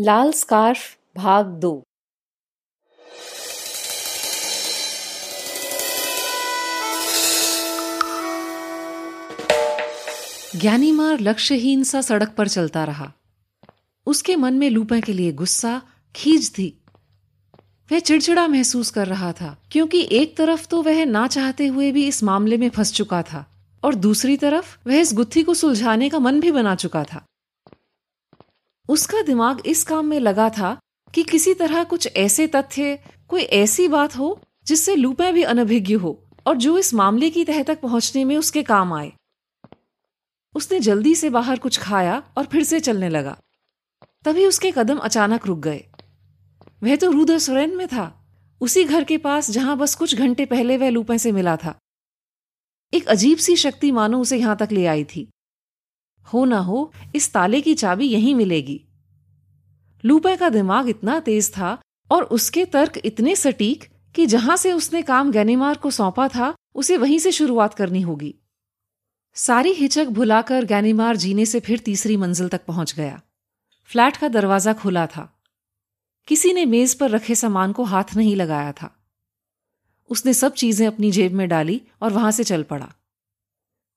लाल scarf, भाग दो। ज्ञानीमार लक्ष्यहीन सा सड़क पर चलता रहा। उसके मन में लूपे के लिए गुस्सा खींच थी। वह चिड़चिड़ा महसूस कर रहा था, क्योंकि एक तरफ़ तो वह ना चाहते हुए भी इस मामले में फंस चुका था, और दूसरी तरफ़ वह इस गुत्थी को सुलझाने का मन भी बना चुका था। उसका दिमाग इस काम में लगा था कि किसी तरह कुछ ऐसे तथ्य, कोई ऐसी बात हो जिससे लूपे भी अनभिज्ञ हो और जो इस मामले की तह तक पहुँचने में उसके काम आए। उसने जल्दी से बाहर कुछ खाया और फिर से चलने लगा। तभी उसके कदम अचानक रुक गए। वह तो रूदर सोरेन में था। उसी घर के पास जहाँ बस कुछ घंटे पहले वह लूपे से मिला था। एक अजीब सी शक्ति मानो उसे यहाँ तक ले आई थी। हो ना हो, इस ताले की चाबी यहीं मिलेगी। लूपे का दिमाग इतना तेज था और उसके तर्क इतने सटीक कि जहाँ से उसने काम गैनीमार को सौंपा था, उसे वहीं से शुरुआत करनी होगी। सारी हिचक भुलाकर गैनीमार जीने से फिर तीसरी मंजिल तक पहुँच गया। फ्लैट का दरवाज़ा खुला था। किसी ने मेज पर रखे सामान को हाथ नहीं लगाया था। उसने सब चीज़ें अपनी जेब में डाली और वहाँ से चल पड़ा।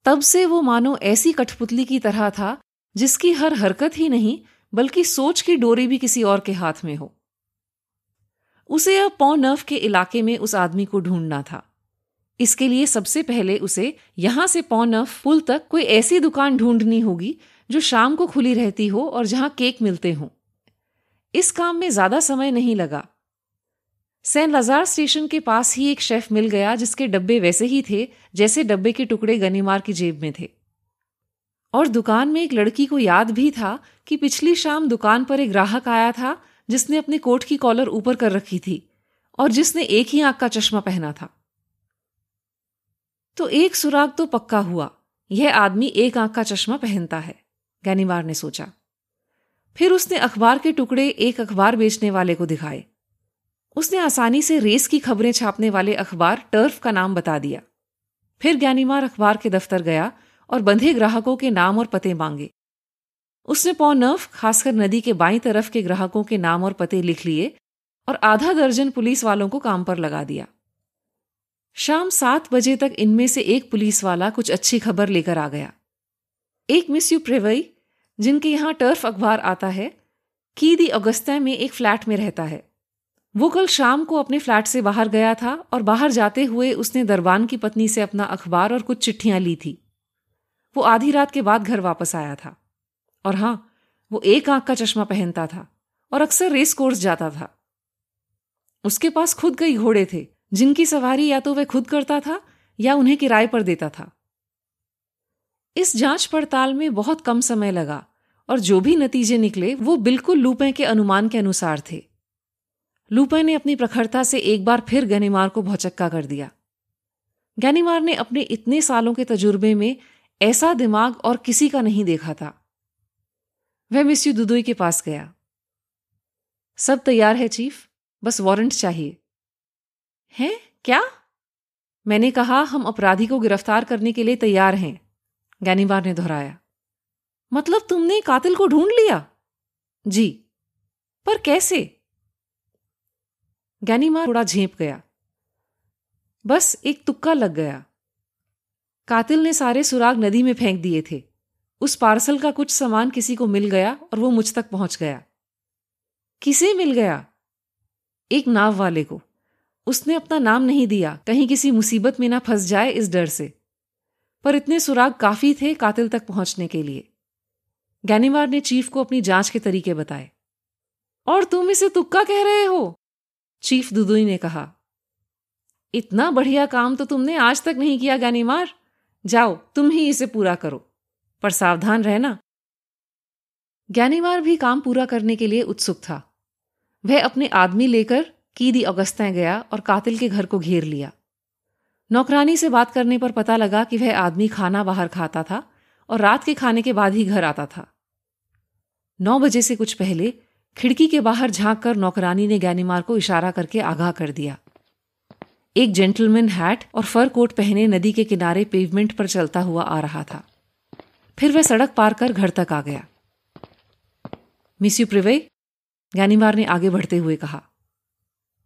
तब से वो मानो ऐसी कठपुतली की तरह था, जिसकी हर हरकत ही नहीं, बल्कि सोच की डोरी भी किसी और के हाथ में हो। उसे अब पौ नर्व के इलाके में उस आदमी को ढूंढना था। इसके लिए सबसे पहले उसे यहाँ से पौ नर्व पुल तक कोई ऐसी दुकान ढूंढनी होगी, जो शाम को खुली रहती हो और जहाँ केक मिलते हों। इस काम में ज़्यादा समय नहीं लगा। सैन लजार स्टेशन के पास ही एक शेफ मिल गया जिसके डब्बे वैसे ही थे, जैसे डब्बे के टुकड़े गनीमार की जेब में थे। और दुकान में एक लड़की को याद भी था कि पिछली शाम दुकान पर एक ग्राहक आया था, जिसने अपने कोट की कॉलर ऊपर कर रखी थी, और जिसने एक ही आँख का चश्मा पहना था। तो एक सुराग तो पक्का हुआ, यह आदमी एक आँख का चश्मा पहनता है, गैनीमार ने सोचा। फिर उसने अखबार के टुकड़े एक अखबार बेचने वाले को दिखाए। उसने आसानी से रेस की खबरें छापने वाले अखबार टर्फ का नाम बता दिया। फिर ज्ञानीमार अखबार के दफ्तर गया और बंधे ग्राहकों के नाम और पते मांगे। उसने पौ नर्फ, खासकर नदी के बाई तरफ़ के ग्राहकों के नाम और पते लिख लिए और आधा दर्जन पुलिस वालों को काम पर लगा दिया। शाम सात बजे तक इनमें से एक पुलिस वाला कुछ अच्छी खबर लेकर आ गया। एक मिस यू प्रेवई, जिनके यहाँ टर्फ अखबार आता है, की दी अगस्ता में एक फ्लैट में रहता है। वो कल शाम को अपने फ्लैट से बाहर गया था और बाहर जाते हुए उसने दरबान की पत्नी से अपना अखबार और कुछ चिट्ठियाँ ली थी। वो आधी रात के बाद घर वापस आया था। और हाँ, वो एक आँख का चश्मा पहनता था और अक्सर रेस कोर्स जाता था। उसके पास खुद कई घोड़े थे, जिनकी सवारी या तो वह खुद करता था या उन्हें किराए पर देता था। इस जाँच पड़ताल में बहुत कम समय लगा और जो भी नतीजे निकले, वो बिल्कुल लूपे के अनुमान के अनुसार थे। लूपे ने अपनी प्रखरता से एक बार फिर गनीमार को भौचक्का कर दिया। गैनीमार ने अपने इतने सालों के तजुर्बे में ऐसा दिमाग और किसी का नहीं देखा था। वह मिस मिस्यू दुदुई के पास गया। सब तैयार है, चीफ? बस वारंट चाहिए। हैं? क्या? मैंने कहा, हम अपराधी को गिरफ़्तार करने के लिए तैयार हैं। गैनीबार ने दोहराया। मतलब तुमने कातिल को ढूंढ लिया? जी। पर कैसे? गैनीमार थोड़ा झेप गया। बस एक तुक्का लग गया। कातिल ने सारे सुराग नदी में फेंक दिए थे। उस पार्सल का कुछ सामान किसी को मिल गया और वो मुझ तक पहुँच गया। किसे मिल गया? एक नाव वाले को। उसने अपना नाम नहीं दिया। कहीं किसी मुसीबत में ना फंस जाए इस डर से। पर इतने सुराग काफ़ी थे कातिल तक पहुँचने के लिए। गैनीवार ने चीफ को अपनी जाँच के तरीके बताए। और तुम इसे तुक्का कह रहे हो? चीफ दुदुई ने कहा, इतना बढ़िया काम तो तुमने आज तक नहीं किया, गैनीमार। जाओ, तुम ही इसे पूरा करो, पर सावधान रहना। ज्ञानीवार भी काम पूरा करने के लिए उत्सुक था। वह अपने आदमी लेकर कीदी अगस्तें गया और कातिल के घर को घेर लिया। नौकरानी से बात करने पर पता लगा कि वह आदमी खाना बाहर खाता था और रात के खाने के बाद ही घर आता था। नौ बजे से कुछ पहले खिड़की के बाहर झाँक कर नौकरानी ने गैनीमार को इशारा करके आगाह कर दिया। एक जेंटलमैन हैट और फर कोट पहने नदी के किनारे पेवमेंट पर चलता हुआ आ रहा था। फिर वह सड़क पार कर घर तक आ गया। मिस यू प्रिवे ज्ञानीमार ने आगे बढ़ते हुए कहा,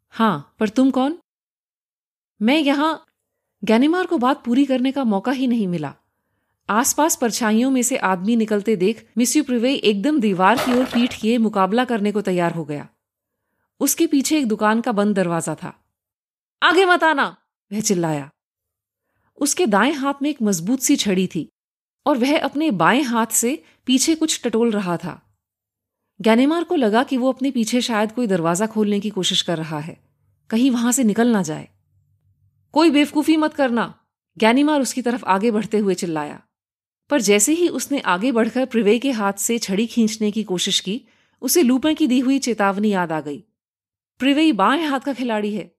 हाँ, पर तुम कौन? मैं यहाँ ज्ञानीमार को बात पूरी करने का मौका ही नहीं मिला। आसपास परछाइयों में से आदमी निकलते देख मिस्यू प्रिवे एकदम दीवार की ओर पीठ किए मुकाबला करने को तैयार हो गया। उसके पीछे एक दुकान का बंद दरवाज़ा था। आगे मत आना, वह चिल्लाया। उसके दाएँ हाथ में एक मज़बूत सी छड़ी थी और वह अपने बाएँ हाथ से पीछे कुछ टटोल रहा था। ज्ञानेमार को लगा कि वो अपने पीछे शायद कोई दरवाज़ा खोलने की कोशिश कर रहा है। कहीं वहाँ से निकल ना जाए। कोई बेवकूफ़ी मत करना, ज्ञानीमार उसकी तरफ़ आगे बढ़ते हुए चिल्लाया। पर जैसे ही उसने आगे बढ़कर प्रिवे के हाथ से छड़ी खींचने की कोशिश की, उसे लूपे की दी हुई चेतावनी याद आ गई। प्रिवे बाएँ हाथ का खिलाड़ी है।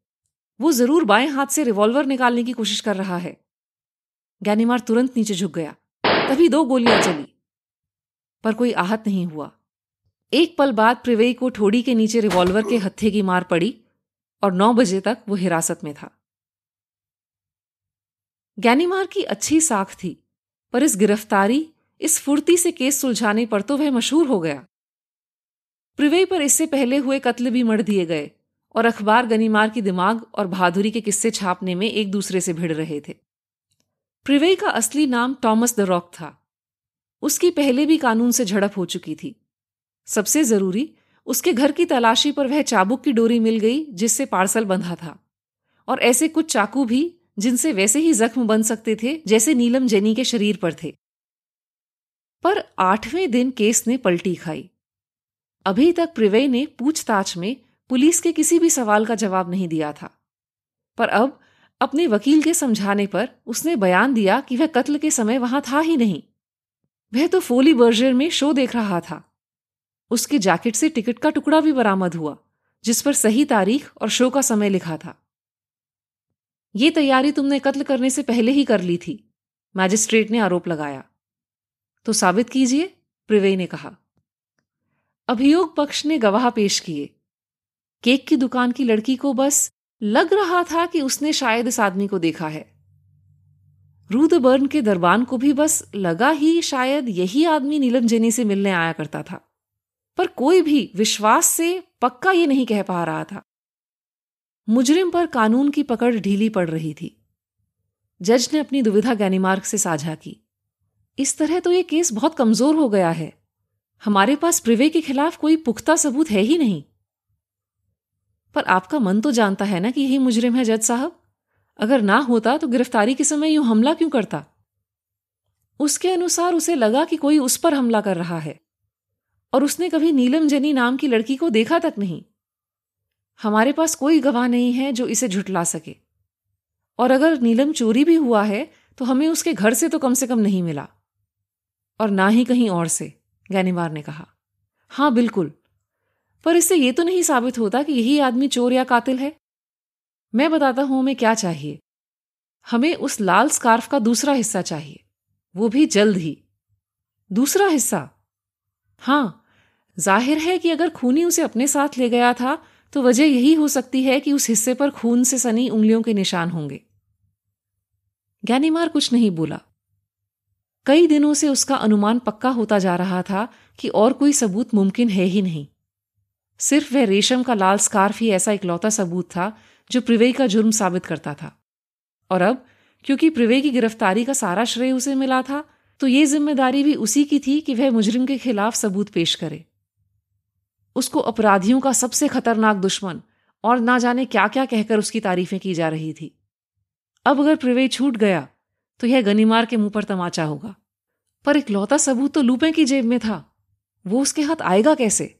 वो ज़रूर बाएँ हाथ से रिवॉल्वर निकालने की कोशिश कर रहा है। ज्ञानीमार तुरंत नीचे झुक गया। तभी दो गोलियाँ चली। पर कोई आहत नहीं हुआ। एक पल बाद प्रिवेई को ठोड़ी के नीचे रिवॉल्वर के हत्थे की मार पड़ी और नौ बजे तक वो हिरासत में था। ज्ञानीमार की अच्छी साख थी। पर इस गिरफ्तारी, इस फुर्ती से केस सुलझाने पर तो वह मशहूर हो गया। प्रिवे पर इससे पहले हुए कत्ल भी मर दिए गए और अखबार गनीमार की दिमाग और बहादुरी के किस्से छापने में एक दूसरे से भिड़ रहे थे। प्रिवे का असली नाम टॉमस द रॉक था। उसकी पहले भी कानून से झड़प हो चुकी थी। सबसे ज़रूरी, उसके घर की तलाशी पर वह चाबुक की डोरी मिल गई जिससे पार्सल बंधा था। और ऐसे कुछ चाकू भी जिनसे वैसे ही जख्म बन सकते थे, जैसे नीलम जेनी के शरीर पर थे। पर आठवें दिन केस ने पलटी खाई। अभी तक प्रिवे ने पूछताछ में पुलिस के किसी भी सवाल का जवाब नहीं दिया था। पर अब अपने वकील के समझाने पर उसने बयान दिया कि वह कत्ल के समय वहाँ था ही नहीं। वह तो फोली बर्जर में शो देख रहा था। उसके जैकेट से टिकट का टुकड़ा भी बरामद हुआ, जिस पर सही तारीख और शो का समय लिखा था। ये तैयारी तुमने कत्ल करने से पहले ही कर ली थी। मैजिस्ट्रेट ने आरोप लगाया। तो साबित कीजिए, प्रिवे ने कहा। अभियोग पक्ष ने गवाह पेश किए। केक की दुकान की लड़की को बस लग रहा था कि उसने शायद इस आदमी को देखा है। रूदबर्न के दरबान को भी बस लगा ही शायद यही आदमी नीलम जेनी से मिलने आया करता था। पर कोई भी विश्वास से पक्का ये नहीं कह पा रहा था। मुजरिम पर कानून की पकड़ ढीली पड़ रही थी। जज ने अपनी दुविधा ज्ञानीमार्ग से साझा की। इस तरह तो यह केस बहुत कमज़ोर हो गया है। हमारे पास प्रिवे के खिलाफ कोई पुख्ता सबूत है ही नहीं। पर आपका मन तो जानता है ना कि यही मुजरिम है जज साहब? अगर ना होता तो गिरफ्तारी के समय यूँ हमला क्यों करता? उसके अनुसार उसे लगा कि कोई उस पर हमला कर रहा है। और उसने कभी नीलम जनी नाम की लड़की को देखा तक नहीं। हमारे पास कोई गवाह नहीं है जो इसे झुटला सके। और अगर नीलम चोरी भी हुआ है तो हमें उसके घर से तो कम से कम नहीं मिला। और ना ही कहीं और से, गैनीवार ने कहा। हाँ, बिल्कुल। पर इससे यह तो नहीं साबित होता कि यही आदमी चोर या कातिल है। मैं बताता हूँ, हमें क्या चाहिए। हमें उस लाल स्कार्फ का दूसरा हिस्सा चाहिए। वो भी जल्द ही। दूसरा हिस्सा? हाँ, ज़ाहिर है कि अगर खूनी उसे अपने साथ ले गया था तो वजह यही हो सकती है कि उस हिस्से पर खून से सनी उंगलियों के निशान होंगे। ज्ञानीमार कुछ नहीं बोला। कई दिनों से उसका अनुमान पक्का होता जा रहा था कि और कोई सबूत मुमकिन है ही नहीं। सिर्फ़ वह रेशम का लाल स्कार्फ ही ऐसा इकलौता सबूत था जो प्रिवे का जुर्म साबित करता था। और अब, क्योंकि प्रिवे की गिरफ्तारी का सारा श्रेय उसे मिला था तो ये ज़िम्मेदारी भी उसी की थी कि वह मुजरिम के खिलाफ सबूत पेश करे। उसको अपराधियों का सबसे खतरनाक दुश्मन और ना जाने क्या क्या कहकर उसकी तारीफें की जा रही थी। अब अगर प्रवेश छूट गया तो यह गनीमार के मुँह पर तमाचा होगा। पर इकलौता सबूत तो लूपे की जेब में था। वो उसके हाथ आएगा कैसे?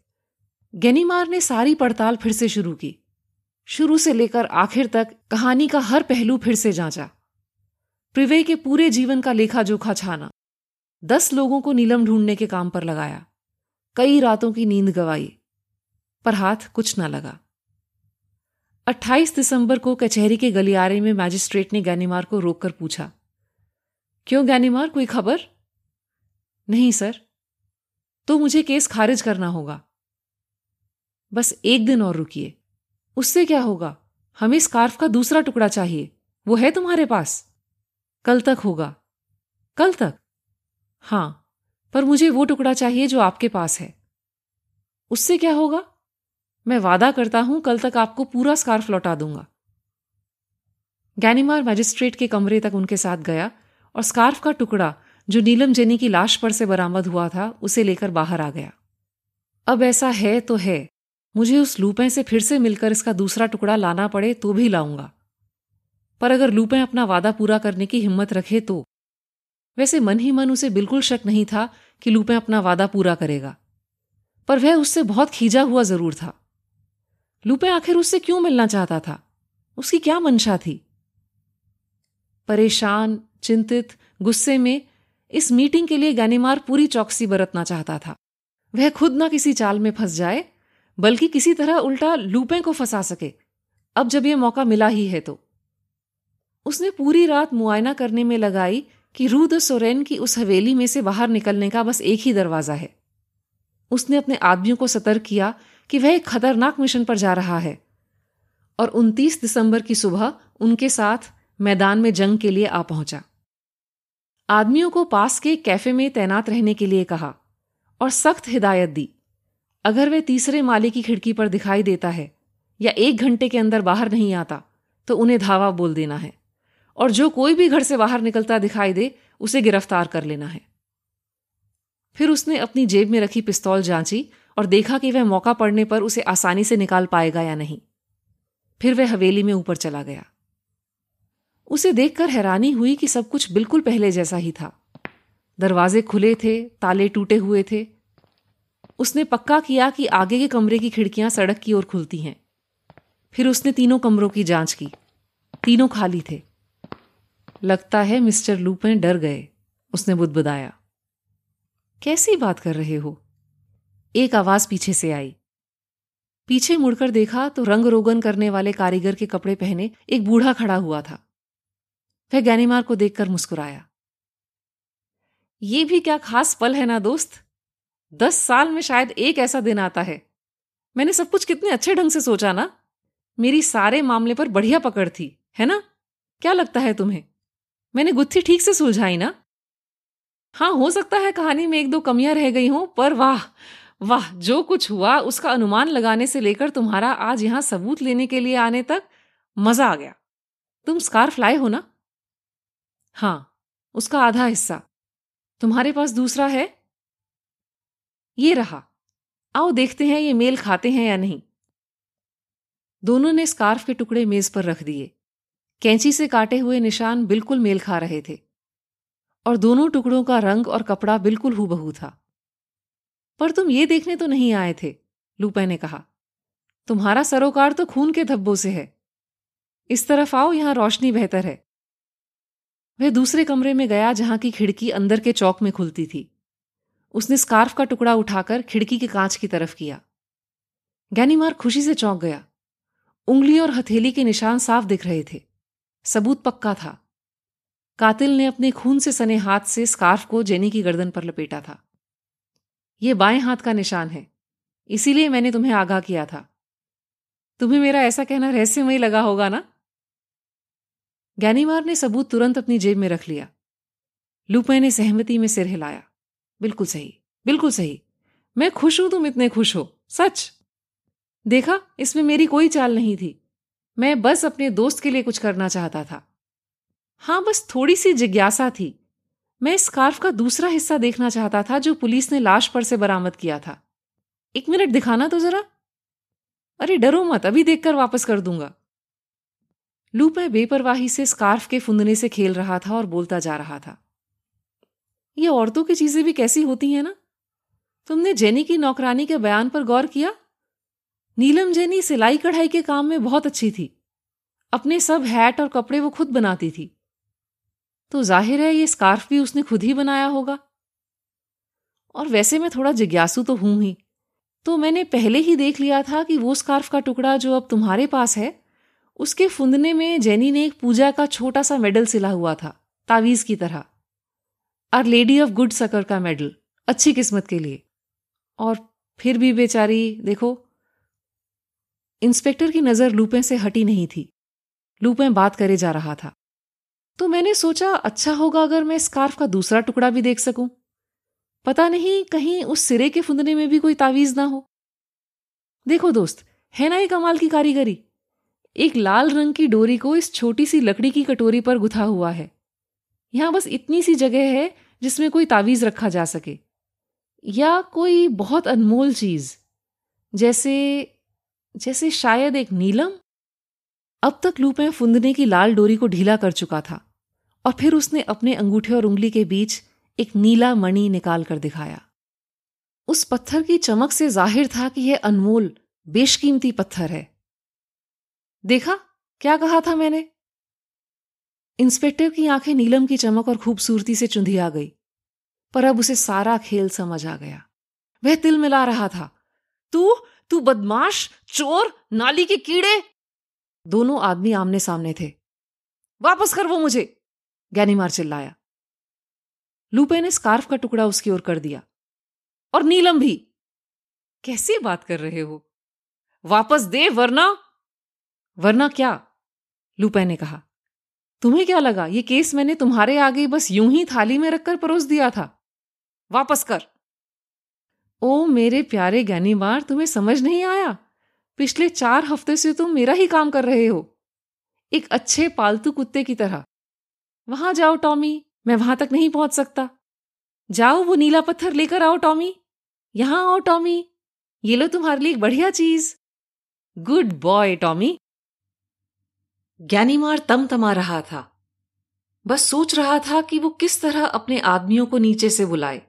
गनीमार ने सारी पड़ताल फिर से शुरू की। शुरू से लेकर आखिर तक कहानी का हर पहलू फिर से जांचा। प्रिवे के पूरे जीवन का लेखा जोखा छाना। दस लोगों को नीलम ढूँढने के काम पर लगाया। कई रातों की नींद गवाई। पर हाथ कुछ न लगा। 28 दिसंबर को कचहरी के गलियारे में मैजिस्ट्रेट ने गैनीमार को रोककर पूछा, क्यों गैनीमार, कोई खबर? नहीं, सर। तो मुझे केस खारिज करना होगा। बस एक दिन और रुकिए। उससे क्या होगा? हमें स्कार्फ का दूसरा टुकड़ा चाहिए। वो है तुम्हारे पास? कल तक होगा। कल तक? हाँ, पर मुझे वो टुकड़ा चाहिए जो आपके पास है। उससे क्या होगा? मैं वादा करता हूँ, कल तक आपको पूरा स्कार्फ लौटा दूँगा। गैनीमार मजिस्ट्रेट के कमरे तक उनके साथ गया और स्कार्फ का टुकड़ा, जो नीलम जेनी की लाश पर से बरामद हुआ था, उसे लेकर बाहर आ गया। अब ऐसा है तो है। मुझे उस लूपें से फिर से मिलकर इसका दूसरा टुकड़ा लाना पड़े तो भी लाऊँगा। पर अगर लूपें अपना वादा पूरा करने की हिम्मत रखे तो। वैसे मन ही मन उसे बिल्कुल शक नहीं था कि लूपें अपना वादा पूरा करेगा। पर वह उससे बहुत खींचा हुआ ज़रूर था। लूपें आखिर उससे क्यों मिलना चाहता था? उसकी क्या मंशा थी? परेशान, चिंतित, गुस्से में इस मीटिंग के लिए गैनीमार पूरी चौकसी बरतना चाहता था। वह खुद ना किसी चाल में फंस जाए, बल्कि किसी तरह उल्टा लूपे को फंसा सके। अब जब यह मौका मिला ही है तो। उसने पूरी रात मुआयना करने में लगाई कि रूद सोरेन की उस हवेली में से बाहर निकलने का बस एक ही दरवाज़ा है। उसने अपने आदमियों को सतर्क किया कि वह एक खतरनाक मिशन पर जा रहा है। और 29 दिसंबर की सुबह उनके साथ मैदान में जंग के लिए आ पहुँचा। आदमियों को पास के कैफ़े में तैनात रहने के लिए कहा और सख्त हिदायत दी। अगर वह तीसरे माले की खिड़की पर दिखाई देता है या एक घंटे के अंदर बाहर नहीं आता तो उन्हें धावा बोल देना है। और जो कोई भी घर से बाहर निकलता दिखाई दे, उसे गिरफ़्तार कर लेना है। फिर उसने अपनी जेब में रखी पिस्तौल जांची और देखा कि वह मौका पड़ने पर उसे आसानी से निकाल पाएगा या नहीं। फिर वह हवेली में ऊपर चला गया। उसे देखकर हैरानी हुई कि सब कुछ बिल्कुल पहले जैसा ही था। दरवाजे खुले थे, ताले टूटे हुए थे। उसने पक्का किया कि आगे के कमरे की खिड़कियाँ सड़क की ओर खुलती हैं। फिर उसने तीनों कमरों की जाँच की। तीनों खाली थे। लगता है मिस्टर लूपें डर गए। उसने बुदबुदाया, कैसी बात कर रहे हो? एक आवाज़ पीछे से आई। पीछे मुड़कर देखा तो रंग रोगन करने वाले कारीगर के कपड़े पहने एक बूढ़ा खड़ा हुआ था। वह गैनीमार को देखकर मुस्कुराया। ये भी क्या खास पल है ना दोस्त? दस साल में शायद एक ऐसा दिन आता है। मैंने सब कुछ कितने अच्छे ढंग से सोचा ना? मेरी सारे मामले पर बढ़िया पकड़ थी, है ना? क्या लगता है तुम्हें? मैंने गुत्थी ठीक से सुलझाई ना? हाँ हो सकता है कहानी में एक दो कमियाँ रह गई हों, पर वाह! वाह, जो कुछ हुआ, उसका अनुमान लगाने से लेकर तुम्हारा आज यहाँ सबूत लेने के लिए आने तक मज़ा आ गया। तुम स्कार्फ लाए हो ना? हाँ उसका आधा हिस्सा। तुम्हारे पास दूसरा है? ये रहा। आओ देखते हैं ये मेल खाते हैं या नहीं। दोनों ने स्कार्फ के टुकड़े मेज पर रख दिए। कैंची से काटे हुए निशान बिल्कुल मेल खा रहे थे। और दोनों टुकड़ों का रंग और कपड़ा बिल्कुल हूबहू था। पर तुम ये देखने तो नहीं आए थे, लूपे ने कहा। तुम्हारा सरोकार तो खून के धब्बों से है। इस तरफ़ आओ, यहाँ रोशनी बेहतर है। वह दूसरे कमरे में गया जहाँ की खिड़की अंदर के चौक में खुलती थी। उसने स्कार्फ का टुकड़ा उठाकर खिड़की के कांच की तरफ़ किया। गैनीमार खुशी से चौंक गया। उंगली और हथेली के निशान साफ़ दिख रहे थे। सबूत पक्का था। कातिल ने अपने खून से सने हाथ से स्कार्फ को जेनी की गर्दन पर लपेटा था। यह बाएँ हाथ का निशान है। इसीलिए मैंने तुम्हें आगाह किया था। तुम्हें मेरा ऐसा कहना रहस्यमय लगा होगा ना? गैनीमार ने सबूत तुरंत अपनी जेब में रख लिया। लूपे ने सहमति में सिर हिलाया। बिल्कुल सही बिल्कुल सही। मैं खुश हूँ तुम इतने खुश हो, सच। देखा, इसमें मेरी कोई चाल नहीं थी। मैं बस अपने दोस्त के लिए कुछ करना चाहता था। हाँ बस थोड़ी सी जिज्ञासा थी। मैं इस स्कार्फ का दूसरा हिस्सा देखना चाहता था जो पुलिस ने लाश पर से बरामद किया था। एक मिनट दिखाना तो जरा। अरे डरो मत, अभी देखकर वापस कर दूँगा। लू लूप बेपरवाही से स्कार्फ के फुंदने से खेल रहा था और बोलता जा रहा था। ये औरतों की चीज़ें भी कैसी होती हैं ना? तुमने जेनी की नौकरानी के बयान पर गौर किया? नीलम जेनी सिलाई कढ़ाई के काम में बहुत अच्छी थी। अपने सब हैट और कपड़े वो खुद बनाती थी। तो ज़ाहिर है ये स्कार्फ भी उसने खुद ही बनाया होगा। और वैसे मैं थोड़ा जिज्ञासु तो हूँ ही। तो मैंने पहले ही देख लिया था कि वो स्कार्फ का टुकड़ा जो अब तुम्हारे पास है, उसके फुंदने में जेनी ने एक पूजा का छोटा सा मेडल सिला हुआ था, तावीज की तरह। Our lady of good succour का मेडल, अच्छी किस्मत के लिए। और फिर भी बेचारी, देखो, इंस्पेक्टर की नज़र लूपें से हटी नहीं थी। लूपें बात करे जा रहा था। तो मैंने सोचा अच्छा होगा अगर मैं स्कार्फ का दूसरा टुकड़ा भी देख सकूँ। पता नहीं कहीं उस सिरे के फुंदने में भी कोई तावीज ना हो। देखो दोस्त, है ना ये कमाल की कारीगरी? एक लाल रंग की डोरी को इस छोटी सी लकड़ी की कटोरी पर गुथा हुआ है। यहाँ बस इतनी सी जगह है जिसमें कोई तावीज रखा जा सके। या कोई बहुत अनमोल चीज़, जैसे जैसे शायद एक नीलम? अब तक लूपें फुंदने की लाल डोरी को ढीला कर चुका था। और फिर उसने अपने अंगूठे और उंगली के बीच एक नीला मणि निकाल कर दिखाया। उस पत्थर की चमक से ज़ाहिर था कि यह अनमोल, बेशकीमती पत्थर है। देखा? क्या कहा था मैंने? इंस्पेक्टर की आँखें नीलम की चमक और खूबसूरती से चुंधी आ गई, पर अब उसे सारा खेल समझ आ गया। वह तिल मिला रहा था। तू? तू बदमाश? चोर? नाली के कीड़े? दोनों आदमी आमने सामने थे। वापस कर वो मुझे। गैनीमार चिल्लाया लूपे ने स्कार्फ का टुकड़ा उसकी ओर कर दिया। और नीलम भी। कैसी बात कर रहे हो? वापस दे, वरना। वरना क्या? लूपे ने कहा। तुम्हें क्या लगा? ये केस मैंने तुम्हारे आगे बस यूँ ही थाली में रखकर परोस दिया था। वापस कर। ओ मेरे प्यारे गैनीमार तुम्हें समझ नहीं आया? पिछले चार हफ़्ते से तुम मेरा ही काम कर रहे हो। एक अच्छे पालतू कुत्ते की तरह। वहाँ जाओ, टॉमी। मैं वहाँ तक नहीं पहुँच सकता। जाओ, वो नीला पत्थर लेकर आओ, टॉमी। यहाँ आओ, टॉमी। ये लो तुम्हारे लिए एक बढ़िया चीज़। Good boy, Tommy. ज्ञानीमार तम तमा रहा था। बस सोच रहा था कि वो किस तरह अपने आदमियों को नीचे से बुलाए।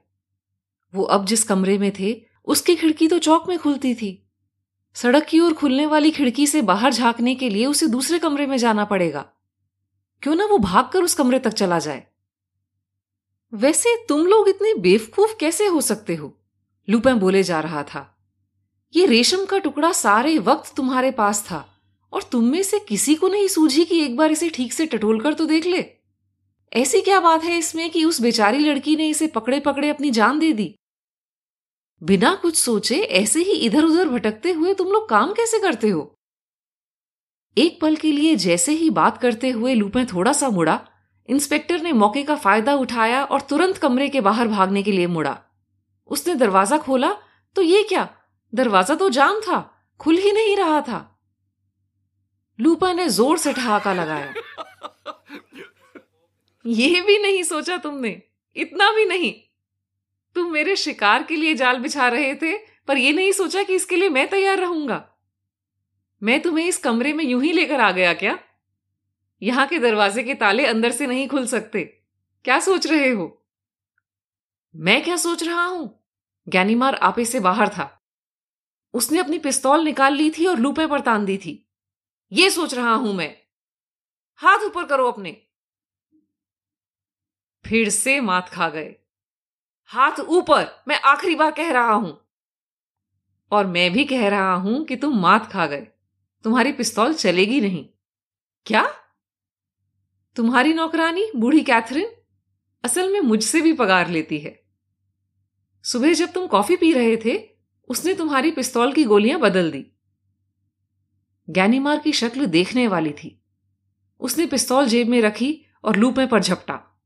वो अब जिस कमरे में थे, उसकी खिड़की तो चौक में खुलती थी। सड़क की ओर खुलने वाली खिड़की से बाहर झांकने के लिए उसे दूसरे कमरे में जाना पड़ेगा। क्यों ना वो भागकर उस कमरे तक चला जाए? वैसे तुम लोग इतने बेवकूफ़ कैसे हो सकते हो? लुपें बोले जा रहा था। ये रेशम का टुकड़ा सारे वक्त तुम्हारे पास था, और तुम में से किसी को नहीं सूझी कि एक बार इसे ठीक से टटोल कर तो देख ले। ऐसी क्या बात है इसमें कि उस बेचारी लड़की ने इसे पकड़े पकड़े अपनी जान दे दी? बिना कुछ सोचे ऐसे ही इधर उधर भटकते हुए तुम लोग काम कैसे करते हो? एक पल के लिए जैसे ही बात करते हुए लूपें थोड़ा सा मुड़ा, इंस्पेक्टर ने मौके का फ़ायदा उठाया और तुरंत कमरे के बाहर भागने के लिए मुड़ा। उसने दरवाज़ा खोला तो ये क्या? दरवाज़ा तो जाम था, खुल ही नहीं रहा था। लूपा ने ज़ोर से ठहाका लगाया। ये भी नहीं सोचा तुमने, इतना भी नहीं। तुम मेरे शिकार के लिए जाल बिछा रहे थे, पर यह नहीं सोचा कि इसके लिए मैं तैयार रहूँगा। मैं तुम्हें इस कमरे में यूँ ही लेकर आ गया क्या? यहाँ के दरवाजे के ताले अंदर से नहीं खुल सकते। क्या सोच रहे हो? मैं क्या सोच रहा हूँ? ज्ञानीमार आपे से बाहर था। उसने अपनी पिस्तौल निकाल ली थी और लूपे पर तान दी थी। ये सोच रहा हूँ मैं। हाथ ऊपर करो अपने। फिर से मात खा गए। हाथ ऊपर, मैं आखिरी बार कह रहा हूँ। और मैं भी कह रहा हूँ कि तुम मात खा गए। तुम्हारी पिस्तौल चलेगी नहीं। क्या? तुम्हारी नौकरानी, बूढ़ी कैथरीन, असल में मुझसे भी पगार लेती है। सुबह जब तुम कॉफ़ी पी रहे थे, उसने तुम्हारी पिस्तौल की गोलियाँ बदल दी। गैनीमार की शक्ल देखने वाली थी। उसने पिस्तौल जेब में रखी और लूपे पर झपटा।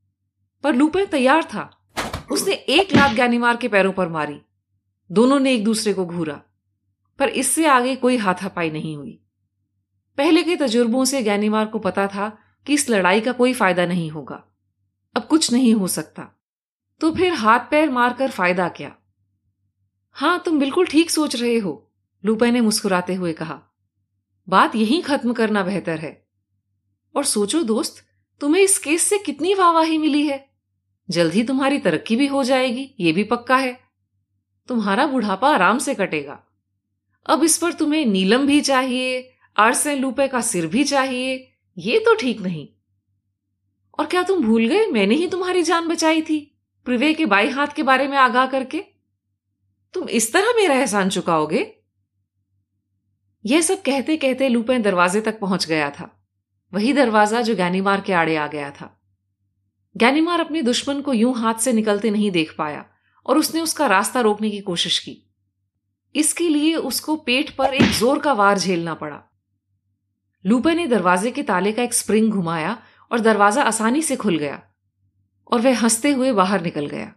पर लूपे तैयार था। उसने एक लात गैनीमार के पैरों पर मारी। दोनों ने एक दूसरे को घूरा। पर इससे आगे कोई हाथापाई नहीं हुई। पहले के तजुर्बों से गैनीमार को पता था कि इस लड़ाई का कोई फ़ायदा नहीं होगा। अब कुछ नहीं हो सकता। तो फिर हाथ पैर मारकर फ़ायदा क्या? हाँ, तुम बिल्कुल ठीक सोच रहे हो, लूपे ने मुस्कुराते हुए कहा। बात यहीं खत्म करना बेहतर है। और सोचो दोस्त, तुम्हें इस केस से कितनी वाहवाही मिली है? जल्द ही तुम्हारी तरक्की भी हो जाएगी, ये भी पक्का है। तुम्हारा बुढ़ापा आराम से कटेगा। अब इस पर तुम्हें नीलम भी चाहिए आरसेन लूपे का सिर भी चाहिए, ये तो ठीक नहीं। और क्या तुम भूल गए, मैंने ही तुम्हारी जान बचाई थी, प्रिवे के बाई हाथ के बारे में आगाह करके? तुम इस तरह मेरा एहसान चुकाओगे? यह सब कहते कहते लूपें दरवाजे तक पहुँच गया था। वही दरवाज़ा जो गैनीमार के आड़े आ गया था। गैनीमार अपने दुश्मन को यूँ हाथ से निकलते नहीं देख पाया, और उसने उसका रास्ता रोकने की कोशिश की। इसके लिए उसको पेट पर एक ज़ोर का वार झेलना पड़ा। लूपे ने दरवाजे के ताले का एक स्प्रिंग घुमाया और दरवाज़ा आसानी से खुल गया और वह हँसते हुए बाहर निकल गया।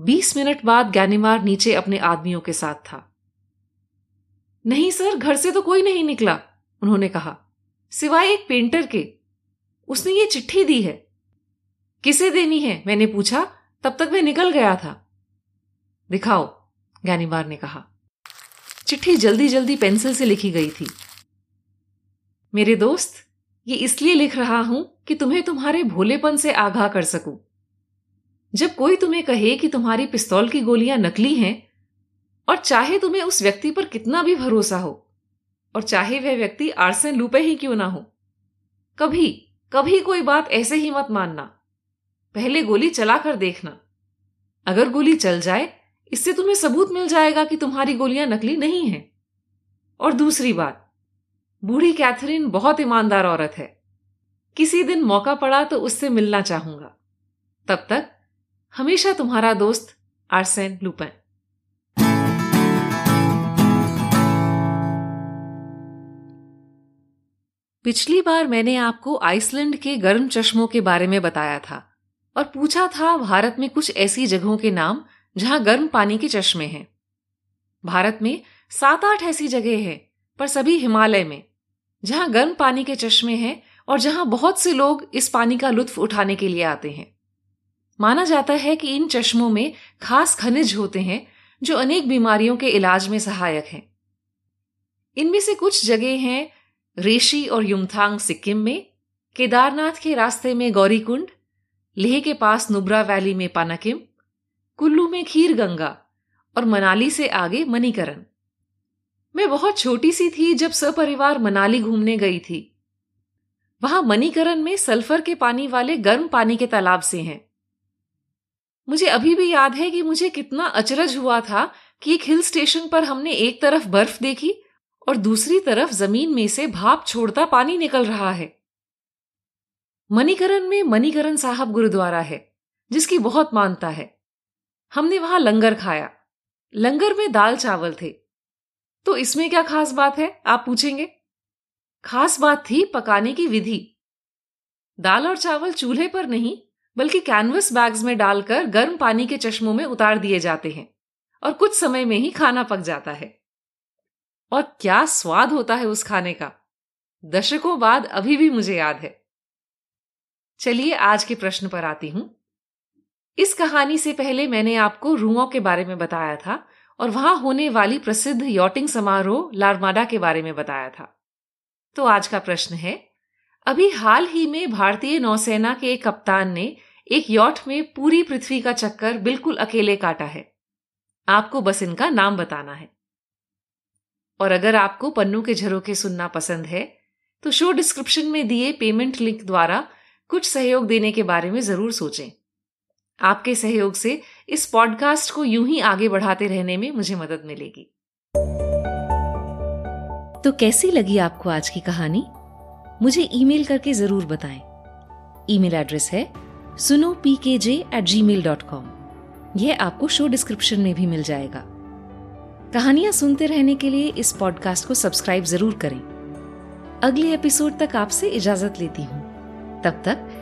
बीस मिनट बाद गैनीमार नीचे अपने आदमियों के साथ था। नहीं सर, घर से तो कोई नहीं निकला, उन्होंने कहा। सिवाय एक पेंटर के। उसने ये चिट्ठी दी है। किसे देनी है? मैंने पूछा, तब तक मैं निकल गया था। दिखाओ ज्ञानीबार ने कहा। चिट्ठी जल्दी जल्दी पेंसिल से लिखी गई थी। मेरे दोस्त, ये इसलिए लिख रहा हूँ कि तुम्हें तुम्हारे भोलेपन से आगाह कर सकूँ। जब कोई तुम्हें कहे कि तुम्हारी पिस्तौल की गोलियाँ नकली हैं, और चाहे तुम्हें उस व्यक्ति पर कितना भी भरोसा हो, और चाहे वह व्यक्ति आर्सन लूपे ही क्यों ना हो, कभी कभी कोई बात ऐसे ही मत मानना। पहले गोली चलाकर देखना। अगर गोली चल जाए इससे तुम्हें सबूत मिल जाएगा कि तुम्हारी गोलियाँ नकली नहीं हैं। और दूसरी बात, बूढ़ी कैथरीन बहुत ईमानदार औरत है। किसी दिन मौका पड़ा तो उससे मिलना चाहूँगा। तब तक हमेशा तुम्हारा दोस्त आर्सेन लुपेन। पिछली बार मैंने आपको आइसलैंड के गर्म चश्मों के बारे में बताया था और पूछा था भारत में कुछ ऐसी जगहों के नाम जहाँ गर्म पानी के चश्मे हैं। भारत में सात आठ ऐसी जगह है, पर सभी हिमालय में, जहाँ गर्म पानी के चश्मे हैं और जहाँ बहुत से लोग इस पानी का लुत्फ उठाने के लिए आते हैं। माना जाता है कि इन चश्मों में खास खनिज होते हैं, जो अनेक बीमारियों के इलाज में सहायक हैं। इनमें से कुछ जगह हैं रेशी और युमथांग सिक्किम में, केदारनाथ के रास्ते में गौरीकुंड, लेह के पास नुब्रा वैली में पानाकिम कुल्लू में खीर गंगा और मनाली से आगे मणिकरण। मैं बहुत छोटी सी थी जब सपरिवार मनाली घूमने गई थी। वहाँ मणिकरण में सल्फ़र के पानी वाले गर्म पानी के तालाब से हैं। मुझे अभी भी याद है कि मुझे कितना अचरज हुआ था कि एक हिल स्टेशन पर हमने एक तरफ़ बर्फ़ देखी और दूसरी तरफ़ ज़मीन में से भाप छोड़ता पानी निकल रहा है। मणिकरण में मणिकरण साहब गुरुद्वारा है, जिसकी बहुत मानता है। हमने वहाँ लंगर खाया। लंगर में दाल चावल थे। तो इसमें क्या खास बात है, आप पूछेंगे? खास बात थी पकाने की विधि। दाल और चावल चूल्हे पर नहीं, बल्कि कैनवस बैग्स में डालकर गर्म पानी के चश्मों में उतार दिए जाते हैं और कुछ समय में ही खाना पक जाता है। और क्या स्वाद होता है उस खाने का? दशकों बाद अभी भी मुझे याद है। चलिए आज के प्रश्न पर आती हूँ। इस कहानी से पहले मैंने आपको रूओं के बारे में बताया था और वहाँ होने वाली प्रसिद्ध यॉटिंग समारोह लारमाडा के बारे में बताया था। तो आज का प्रश्न है, अभी हाल ही में भारतीय नौसेना के एक कप्तान ने एक यॉट में पूरी पृथ्वी का चक्कर बिल्कुल अकेले काटा है। आपको बस इनका नाम बताना है। और अगर आपको पन्नू के झरोखे सुनना पसंद है तो शो डिस्क्रिप्शन में दिए पेमेंट लिंक द्वारा कुछ सहयोग देने के बारे में ज़रूर सोचें। आपके सहयोग से इस पॉडकास्ट को यूँ ही आगे बढ़ाते रहने में मुझे मदद मिलेगी। तो कैसी लगी आपको आज की कहानी? मुझे ईमेल करके ज़रूर बताएँ। ईमेल एड्रेस है सुनो P K J at Gmail dot com यह आपको शो डिस्क्रिप्शन में भी मिल जाएगा। कहानियाँ सुनते रहने के लिए इस पॉडकास्ट को सब्सक्राइब ज़रूर करें। अगले एपिसोड तक आपसे इजाज़त लेती हूँ। तब तक